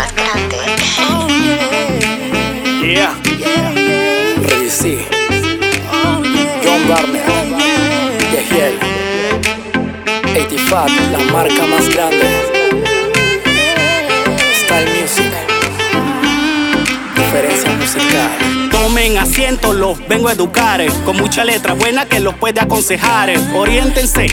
más grande. Yeah. Rizzi. John Barnett. Yehiel. 85, la marca más grande. Style Music. Diferencia musical. Tomen asiento, los vengo a educar. eh, Con mucha letra buena que los puede aconsejar. eh. Oriéntense.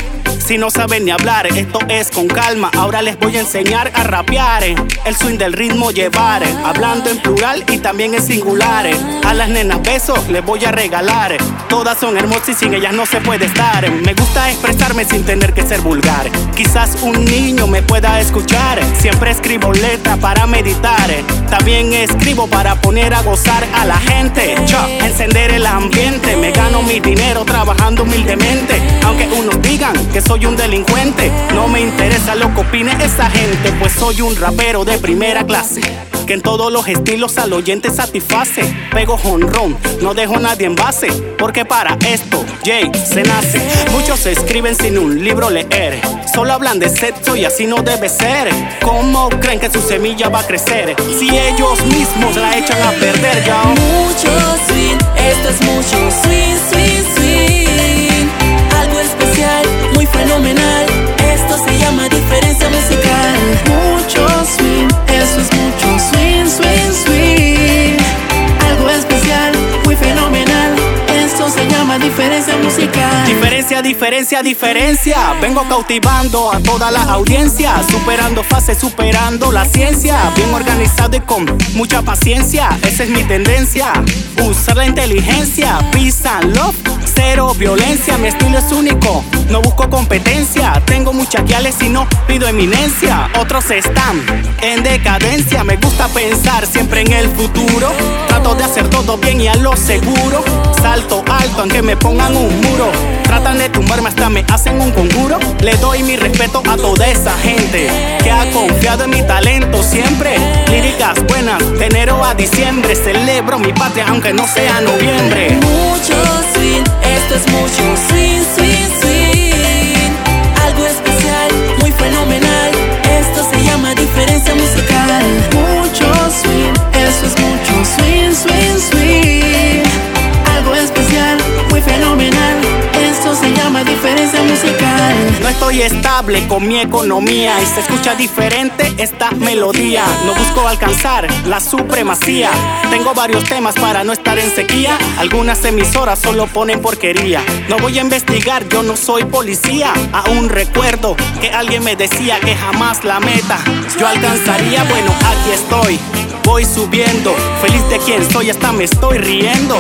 Si no saben ni hablar, esto es con calma. Ahora les voy a enseñar a rapear. eh. El swing del ritmo llevar. eh. Hablando en plural y también en singular. eh. A las nenas besos les voy a regalar. eh. Todas son hermosas y sin ellas no se puede estar. eh. Me gusta expresarme sin tener que ser vulgar. Quizás un niño me pueda escuchar. Siempre escribo letra para meditar. eh. También escribo para poner a gozar a la gente. Encender el ambiente. Me gano mi dinero trabajando humildemente. Aunque unos digan que soy un delincuente, no me interesa lo que opine esa gente. Pues soy un rapero de primera clase. Que en todos los estilos al oyente satisface. Pego honrón, no dejo a nadie en base. Porque para esto, Jay se nace. Muchos escriben sin un libro leer. Solo hablan de sexo y así no debe ser. ¿Cómo creen que su semilla va a crecer? Si ellos mismos la echan a perder, ya. Mucho swing, esto es mucho swing, swing. Diferencia, diferencia, diferencia. Vengo cautivando a toda la audiencia. Superando fases, superando la ciencia. Bien organizado y con mucha paciencia. Esa es mi tendencia. Usar la inteligencia. Peace and love. Cero violencia. Mi estilo es único. No busco competencia. Tengo muchas guiales y no pido eminencia. Otros están en decadencia. Me gusta pensar siempre en el futuro. Todo bien y a lo seguro. Salto alto aunque me pongan un muro. Tratan de tumbarme hasta me hacen un conjuro. Le doy mi respeto a toda esa gente que ha confiado en mi talento siempre. Líricas buenas, de enero a diciembre. Celebro mi patria aunque no sea noviembre. Mucho swing, esto es mucho swing, estoy estable con mi economía y se escucha diferente esta melodía. No busco alcanzar la supremacía. Tengo varios temas para no estar en sequía. Algunas emisoras solo ponen porquería. No voy a investigar, yo no soy policía. Aún recuerdo que alguien me decía que jamás la meta yo alcanzaría. Bueno, aquí estoy. Voy subiendo, feliz de quien soy, hasta me estoy riendo.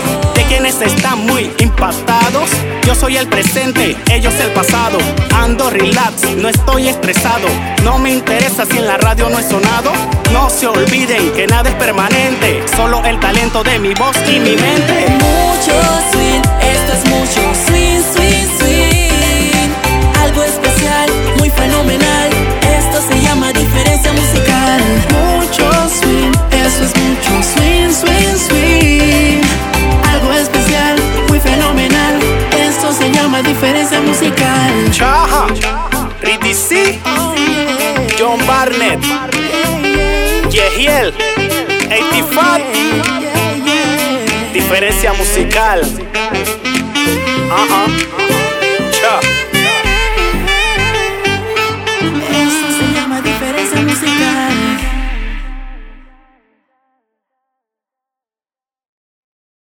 Quienes están muy impactados. Yo soy el presente, ellos el pasado. Ando relax, no estoy estresado. No me interesa si en la radio no he sonado. No se olviden que nada es permanente. Solo el talento de mi voz y mi mente. Barnett, Yehiel, 85, diferencia musical. Uh-huh.